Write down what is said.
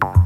you